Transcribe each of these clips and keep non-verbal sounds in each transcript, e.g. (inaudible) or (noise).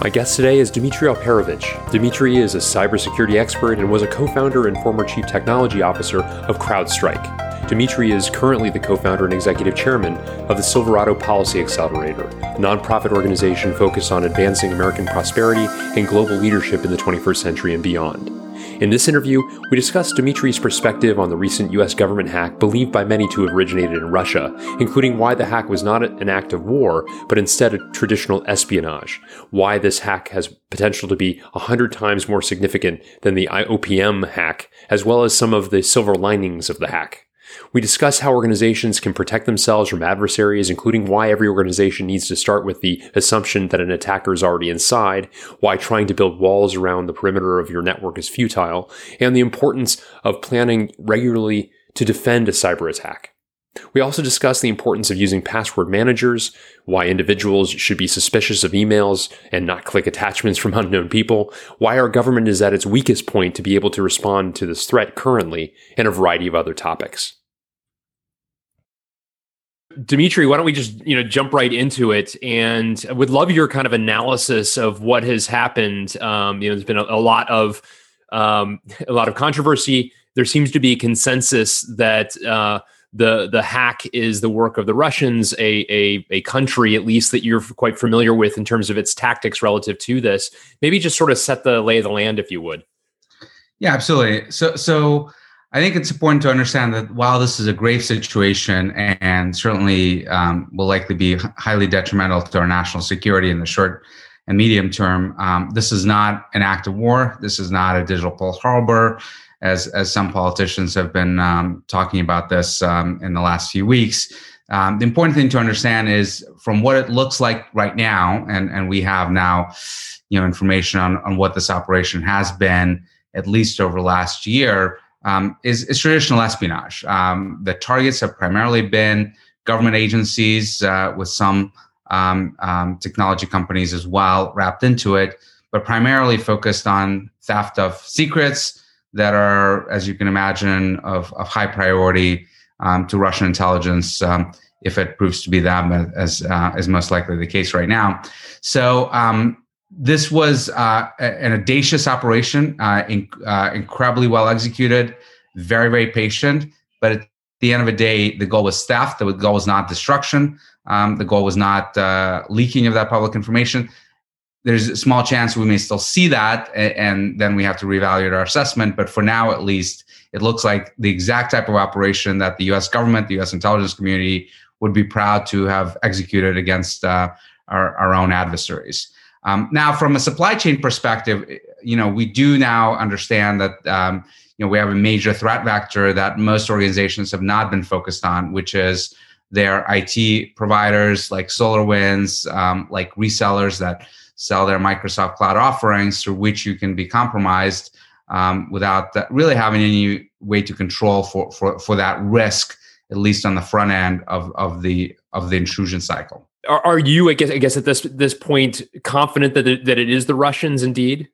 My guest today is Dmitri Alperovitch. Dmitry is a cybersecurity expert and was a co founder and former chief technology officer of CrowdStrike. Dmitry is currently the co founder and executive chairman of the Silverado Policy Accelerator, a nonprofit organization focused on advancing American prosperity and global leadership in the 21st century and beyond. In this interview, we discuss Dmitri's perspective on the recent US government hack believed by many to have originated in Russia, including why the hack was not an act of war, but instead a traditional espionage, why this hack has potential to be 100 times more significant than the OPM hack, as well as some of the silver linings of the hack. We discuss how organizations can protect themselves from adversaries, including why every organization needs to start with the assumption that an attacker is already inside, why trying to build walls around the perimeter of your network is futile, and the importance of planning regularly to defend a cyber attack. We also discuss the importance of using password managers, why individuals should be suspicious of emails and not click attachments from (laughs) unknown people, why our government is at its weakest point to be able to respond to this threat currently, and a variety of other topics. Dmitri, why don't we just you know jump right into it? And I would love your kind of analysis of what has happened. Um, you know, there's been a, a lot of um, (laughs) a lot of controversy. There seems to be consensus that uh, the the hack is the work of the Russians, a, a a country at least that you're quite familiar with in terms of its tactics relative to this. Maybe just sort of set the lay of the land, if you would. Yeah, absolutely. So so I think it's important to understand that while this is a grave situation and certainly um, will likely be highly detrimental to our national security in the short and medium term, um, this is not an act of war. This is not a digital Pearl Harbor, as as some politicians have been um, talking about this um, in the last few weeks. Um, the important thing to understand is from what it looks like right now, and and we have now, you know, information on on what this operation has been at least over last year um, is, is, traditional espionage. Um, the targets have primarily been government agencies uh, with some um, um, technology companies as well wrapped into it, but primarily focused on theft of secrets that are, as you can imagine, of, of high priority um, to Russian intelligence. Um, if it proves to be them, as uh, is most likely the case right now. So this was uh, an audacious operation, uh, in, uh, incredibly well executed, very, very patient. But at the end of the day, the goal was theft. The goal was not destruction. Um, the goal was not uh, leaking of that public information. There's a small chance we may still see that, and then we have to reevaluate our assessment. But for now, at least, it looks like the exact type of operation that the U.S. government, the U.S. intelligence community, would be proud to have executed against uh, our, our own adversaries. Um, now, from a supply chain perspective, you know, we do now understand that um, you know we have a major threat vector that most organizations have not been focused on, which is their IT providers like SolarWinds, um, like resellers that sell their Microsoft Cloud offerings, through which you can be compromised um, without really having any way to control for, for for that risk, at least on the front end of of the of the intrusion cycle are, are you, I guess, I guess at this this point, confident that it, that it is the Russians indeed?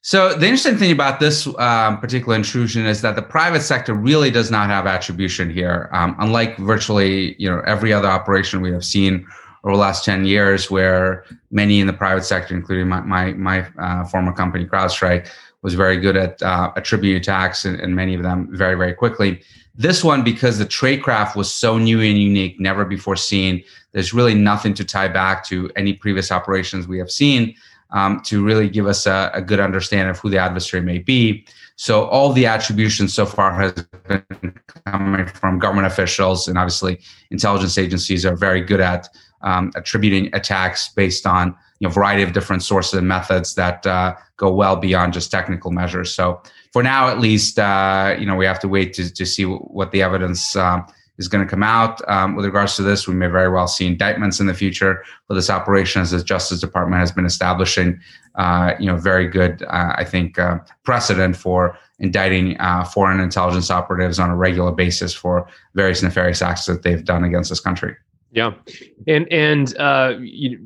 So the interesting thing about this um, particular intrusion is that the private sector really does not have attribution here, um, unlike virtually you know every other operation we have seen over the last ten years, where many in the private sector, including my my, my uh, former company CrowdStrike, was very good at uh, attributing attacks, and, and many of them very very quickly. This one, because the tradecraft was so new and unique, never before seen, there's really nothing to tie back to any previous operations we have seen um, to really give us a, a, good understanding of who the adversary may be. So all the attribution so far has been coming from government officials, and obviously intelligence agencies are very good at um, attributing attacks based on you know variety of different sources and methods that uh, go well beyond just technical measures. So for now, at least, uh, you know we have to wait to, to see what the evidence um, is going to come out um, with regards to this. We may very well see indictments in the future for this operation, as the Justice Department has been establishing, uh, you know, very good, uh, I think, uh, precedent for indicting uh, foreign intelligence operatives on a regular basis for various nefarious acts that they've done against this country. Yeah, and and uh, you,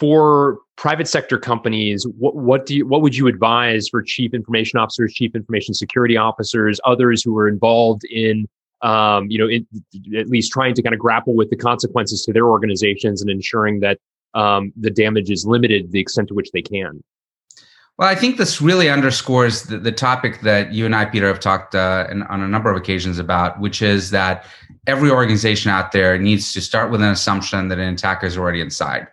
for private sector companies, what, what do you what would you advise for chief information officers, chief information security officers, others who are involved in um, you know, it, at least trying to kind of grapple with the consequences to their organizations and ensuring that um, the damage is limited the extent to which they can. Well, I think this really underscores the, the topic that you and I, Peter, have talked uh, in, on a number of occasions about, which is that every organization out there needs to start with an assumption that an attacker is already inside.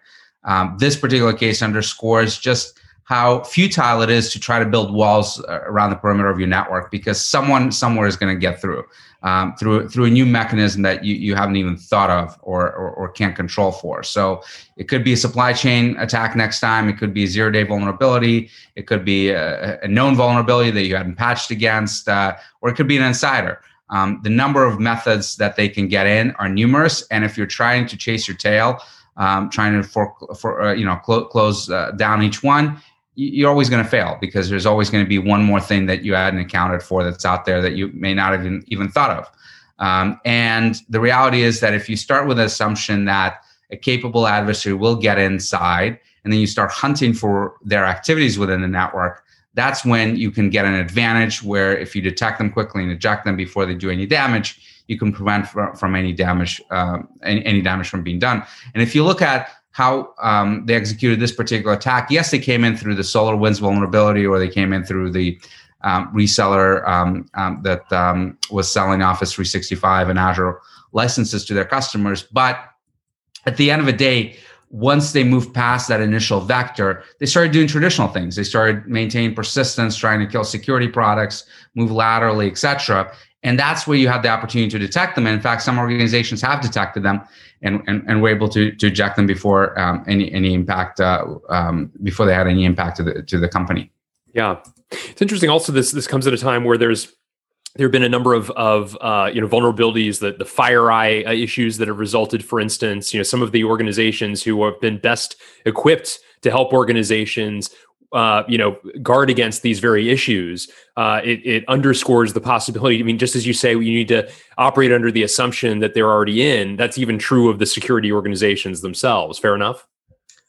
Um, this particular case underscores just how futile it is to try to build walls uh, around the perimeter of your network because someone somewhere is going to get through um, through through a new mechanism that you, you haven't even thought of or, or, or can't control for. So it could be a supply chain attack next time. It could be a zero day vulnerability. It could be a, a known vulnerability that you hadn't patched against, uh, or it could be an insider. Um, the number of methods that they can get in are numerous, and if you're trying to chase your tail, um, trying to for, for uh, you know clo- close uh, down each one, you're always going to fail because there's always going to be one more thing that you hadn't accounted for that's out there that you may not even even thought of. Um, and the reality is that if you start with an assumption that a capable adversary will get inside, and then you start hunting for their activities within the network, that's when you can get an advantage. Where if you detect them quickly and eject them before they do any damage, you can prevent from, from any damage, um, any, any damage from being done. And if you look at how um, they executed this particular attack. Yes, they came in through the SolarWinds vulnerability, or they came in through the um, reseller um, um that was selling Office 365 and Azure licenses to their customers. But at the end of the day, once they moved past that initial vector, they started doing traditional things. They started maintaining persistence, trying to kill security products, move laterally, etc. And that's where you have the opportunity to detect them. And in fact, some organizations have detected them and, and, and we're able to, to eject them before um, any, any impact, uh, um, before they had any impact to the, to the company. Yeah. It's interesting. Also, this, this comes at a time where there's, there have been a number of, of uh, you know vulnerabilities, the the FireEye uh, issues that have resulted. For instance, you know some of the organizations who have been best equipped to help organizations uh, you know guard against these very issues uh, it, it, underscores the possibility i mean just as you say you need to operate under the assumption that they're already in that's even true of the security organizations themselves. Fair enough?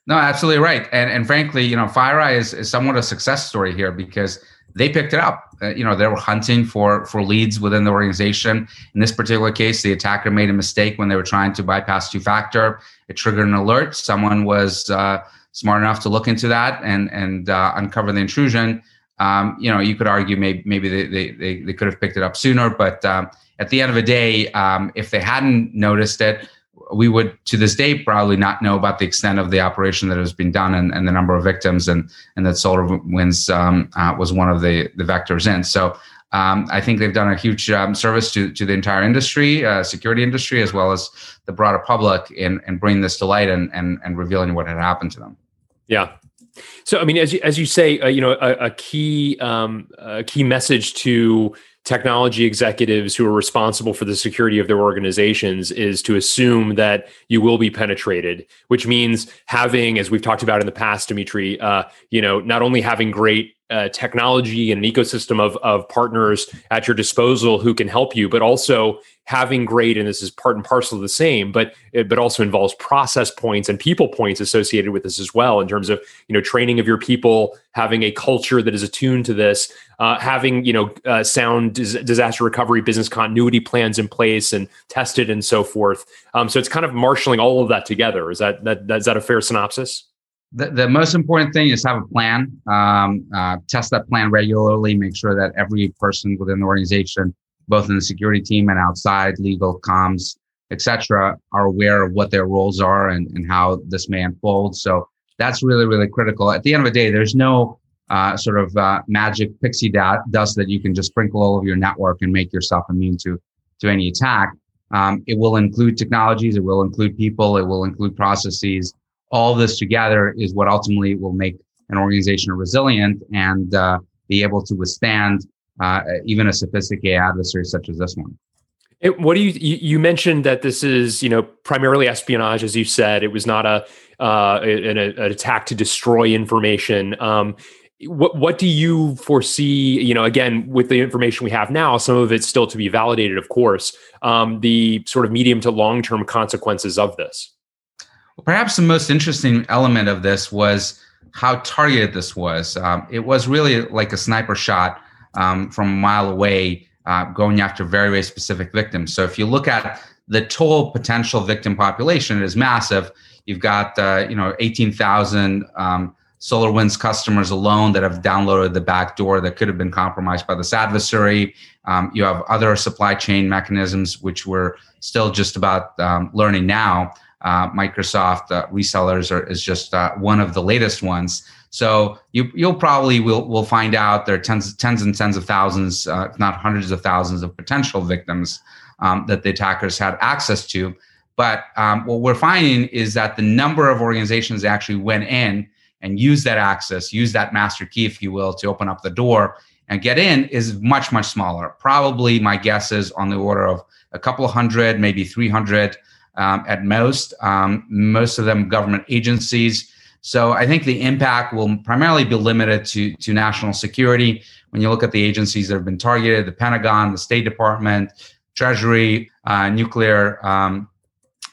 No absolutely right. And and frankly you know FireEye is, is somewhat a success story here because they picked it up. Uh, you know they were hunting for for leads within the organization. In this particular case the attacker made a mistake when they were trying to bypass two factor it triggered an alert. Someone was uh, smart enough to look into that and and uh, uncover the intrusion, um, you know, you could argue maybe maybe they they, they, could have picked it up sooner. But um, at the end of the day, um, if they hadn't noticed it, we would to this day probably not know about the extent of the operation that has been done and, and the number of victims and and that SolarWinds um, uh, was one of the the vectors in. So. Um, I think they've done a huge um, service to, to the entire industry, uh, security industry, as well as the broader public in, in bringing this to light and, and, and revealing what had happened to them. Yeah. So, I mean, as you, as you say, uh, you know, a, a key um, a key message to technology executives who are responsible for the security of their organizations is to assume that you will be penetrated, which means having, as we've talked about in the past, Dimitri, uh, you know, not only having great uh, technology and an ecosystem of, of partners at your disposal who can help you, but also having great, and this is part and parcel of the same, but it but also involves process points and people points associated with this as well in terms of you know training of your people, having a culture that is attuned to this, uh, having you know uh, sound dis- disaster recovery business continuity plans in place and tested and so forth. Um, so it's kind of marshaling all of that together. Is that that is that a fair synopsis? The, the most important thing is have a plan. Um, uh, test that plan regularly make sure that every person within the organization both in the security team and outside legal comms etc are aware of what their roles are and, and how this may unfold. So that's really really critical. At the end of the day there's no uh, sort of uh, magic pixie dust that you can just sprinkle all over your network and make yourself immune to to any attack. Um, it will include technologies it will include people it will include processes all this together is what ultimately will make an organization resilient and uh, be able to withstand uh, even a sophisticated adversary such as this one. It, what do you, you, you mentioned that this is you know primarily espionage as you said. It was not a uh, an, an attack to destroy information. Um, what what do you foresee you know again with the information we have now some of it's still to be validated of course um, the sort of medium to long term consequences of this perhaps the most interesting element of this was how targeted this was um, it was really like a sniper shot um, from a mile away uh, going after very, very specific victims. So if you look at the total potential victim population, it is massive. You've got uh, you know 18,000 um, SolarWinds customers alone that have downloaded the backdoor that could have been compromised by this adversary. Um, you have other supply chain mechanisms which we're still just about um, learning now. Uh, Microsoft uh, resellers are, is just uh, one of the latest ones. So you you'll probably will will find out there are tens tens and tens of thousands, uh, if not hundreds of thousands, of potential victims um, that the attackers had access to. But um, what we're finding is that the number of organizations that actually went in and used that access, used that master key, if you will, to open up the door and get in is much much smaller. Probably my guess is on the order of a couple hundred, maybe 300 um, at most. Um, most of them government agencies. So I think the impact will primarily be limited to, to national security. When you look at the agencies that have been targeted, the Pentagon, the State Department, Treasury, uh, Nuclear um,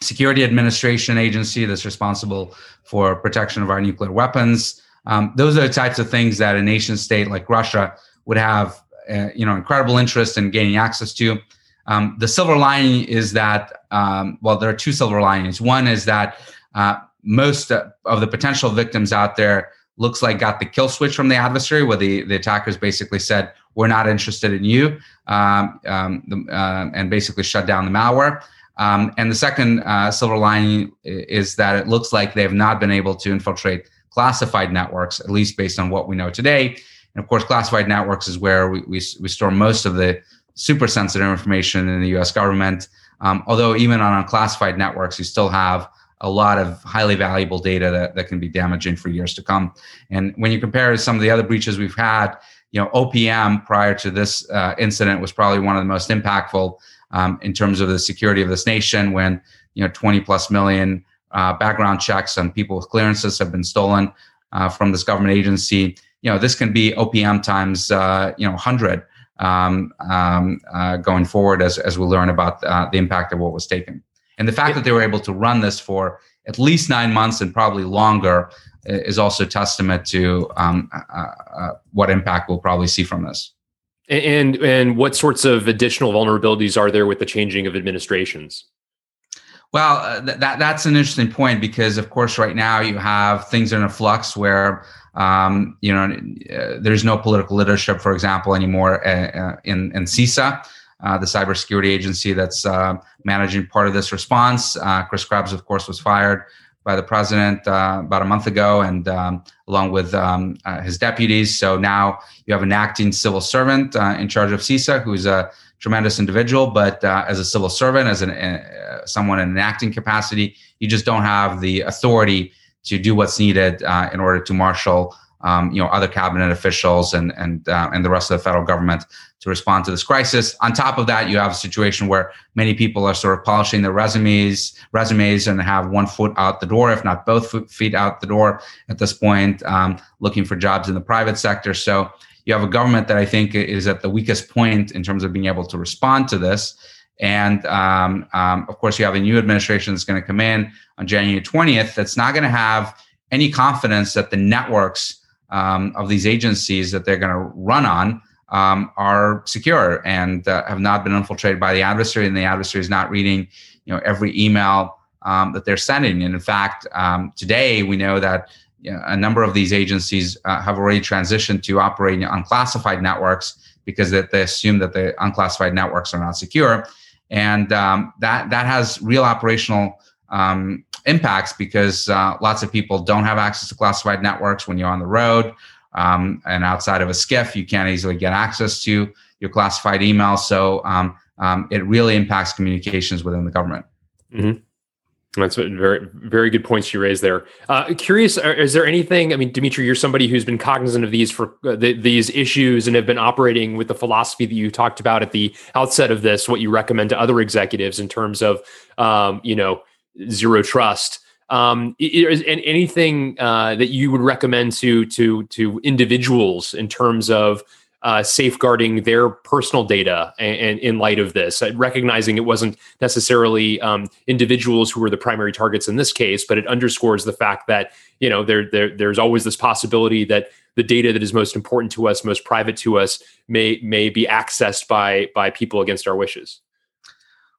Security Administration Agency that's responsible for protection of our nuclear weapons. Um, those are the types of things that a nation state like Russia would have, uh, you know, incredible interest in gaining access to. Um, the silver lining is that, um, well, there are two silver linings. One is that uh, most of the potential victims out there looks like got the kill switch from the adversary, where the, the attackers basically said, "We're not interested in you," um, um, uh, and basically shut down the malware. Um, and the second uh, silver lining is that it looks like they have not been able to infiltrate classified networks, at least based on what we know today. And of course, classified networks is where we, we, we store most of the super sensitive information in the US government. Um, although, even on unclassified networks, you still have a lot of highly valuable data that, that can be damaging for years to come. And when you compare some of the other breaches we've had, you know, OPM prior to this uh, incident was probably one of the most impactful um, in terms of the security of this nation when, you know, 20 plus million uh, background checks on people with clearances have been stolen uh, from this government agency. You know, this can be OPM times, uh, you know, 100 um, um, uh, going forward as, as we learn about uh, the impact of what was taken. And the fact that they were able to run this for at least nine months and probably longer is also testament to um, uh, uh, what impact we'll probably see from this. And and what sorts of additional vulnerabilities are there with the changing of administrations? Well, uh, th- that that's an interesting point because, of course, right now you have things in a flux where um, you know uh, there's no political leadership, for example, anymore uh, uh in in CISA uh, the cybersecurity agency that's uh, managing part of this response. Uh, Chris Krebs, of course, was fired by the president about a month ago, and um, along with um, his deputies. So now you have an acting civil servant in charge of CISA, who's a tremendous individual, but as a civil servant, as an someone in an acting capacity, you just don't have the authority to do what's needed in order to marshal um, you know, other cabinet officials and and uh, and the rest of the federal government to respond to this crisis. On top of that, you have a situation where many people are sort of polishing their resumes, resumes, and have one foot out the door, if not both feet out the door at this point, um, looking for jobs in the private sector. So you have a government that I think is at the weakest point in terms of being able to respond to this. And um, um, of course, you have a new administration that's going to come in on January 20th that's not going to have any confidence that the networks um, of these agencies that they're going to run on um, are secure and uh, have not been infiltrated by the adversary, and the adversary is not reading, you know, every email um, that they're sending. And in fact, um, today we know that you know, a number of these agencies uh, have already transitioned to operating unclassified networks because they assume that the unclassified networks are not secure, and um, that that has real operational um, impacts because uh, lots of people don't have access to classified networks when you're on the road. Um, and outside of a SCIF you can't easily get access to your classified emails. So um, um, it really impacts communications within the government. Mm-hmm. That's very, very good points you raised there. Uh, curious, uh, is there anything? I mean, Dimitri, you're somebody who's been cognizant of these for uh, the, these issues and have been operating with the philosophy that you talked about at the outset of this. What you recommend to other executives in terms of, um, you know, zero trust. Um, is, and anything uh, that you would recommend to to to individuals in terms of uh, safeguarding their personal data and, and, in light of this, uh, recognizing it wasn't necessarily um, individuals who were the primary targets in this case, but it underscores the fact that you know there, there there's always this possibility that the data that is most important to us, most private to us, may may be accessed by by people against our wishes.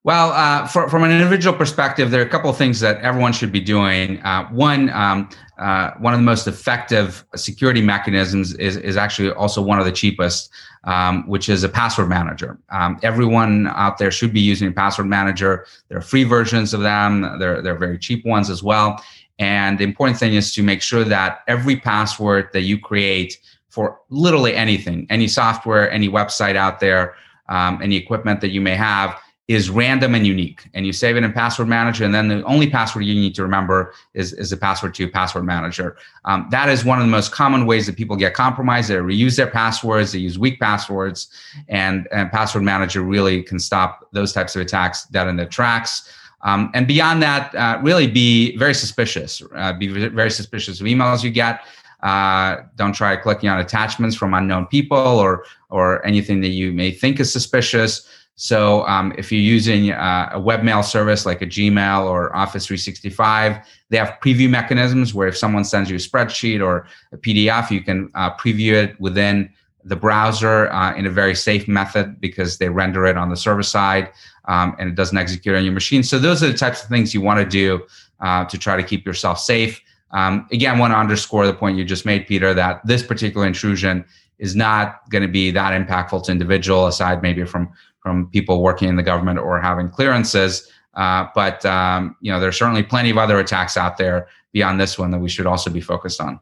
Well, uh, for, from an individual perspective, there are a couple of things that everyone should be doing. Uh, one, um, uh, one of the most effective security mechanisms is, is actually also one of the cheapest, um, which is a password manager. Um, everyone out there should be using a password manager. There are free versions of them. There are very cheap ones as well. And the important thing is to make sure that every password that you create for literally anything, any software, any website out there, um, any equipment that you may have, is random and unique. And you save it in password manager. And then the only password you need to remember is, is the password to password manager. Um, that is one of the most common ways that people get compromised. They reuse their passwords, they use weak passwords, and, and password manager really can stop those types of attacks dead in their tracks. Um, and beyond that, uh, really be very suspicious. Uh, be very suspicious of emails you get. Uh, don't try clicking on attachments from unknown people or or anything that you may think is suspicious. So um, if you're using uh, a webmail service like a Gmail or Office 365, they have preview mechanisms where if someone sends you a spreadsheet or a PDF, you can uh, preview it within the browser uh, in a very safe method because they render it on the server side um, and it doesn't execute on your machine. So those are the types of things you want to do uh, to try to keep yourself safe. Um, again, want to underscore the point you just made, Peter, that this particular intrusion is not going to be that impactful to individual aside maybe from from people working in the government or having clearances. Uh, but um, you know, there's certainly plenty of other attacks out there beyond this one that we should also be focused on.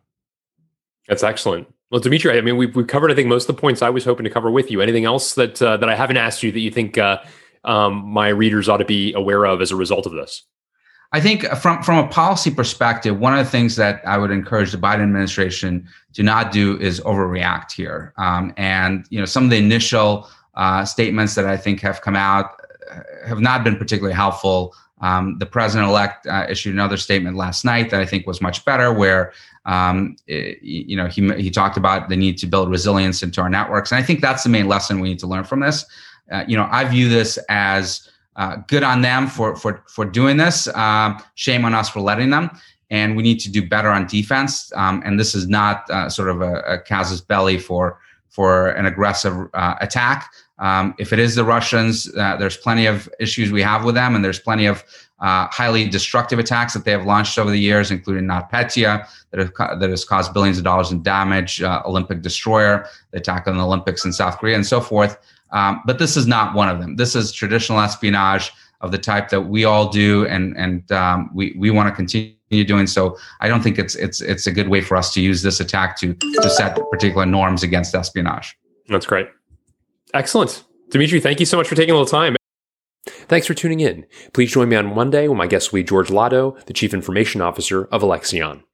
That's excellent. Well, Dimitri, I mean, we've, we've covered, I think, most of the points I was hoping to cover with you. Anything else that uh, that I haven't asked you that you think uh, um, my readers ought to be aware of as a result of this? I think from from a policy perspective, one of the things that I would encourage the Biden administration to not do is overreact here. Um, and you know, some of the initial uh, statements that I think have come out uh, have not been particularly helpful. Um, the president elect uh, issued another statement last night that I think was much better, where um, it, you know he he talked about the need to build resilience into our networks, and I think that's the main lesson we need to learn from this. Uh, you know, I view this as uh, good on them for for for doing this. Uh, shame on us for letting them. And we need to do better on defense. Um, and this is not sort of a, a casus belli for for an aggressive attack. Um, if it is the Russians, uh, there's plenty of issues we have with them, and there's plenty of uh, highly destructive attacks that they have launched over the years, including NotPetya, that, have, that has caused billions of dollars in damage, uh, Olympic Destroyer, the attack on the Olympics in South Korea, and so forth. Um, but this is not one of them. This is traditional espionage of the type that we all do, and and um, we we want to continue doing so. I don't think it's it's it's a good way for us to use this attack to to set particular norms against espionage. That's great. Excellent. Dimitri, thank you so much for taking a little time. Thanks for tuning in. Please join me on Monday when my guest will be George Lotto, the Chief Information Officer of Alexion.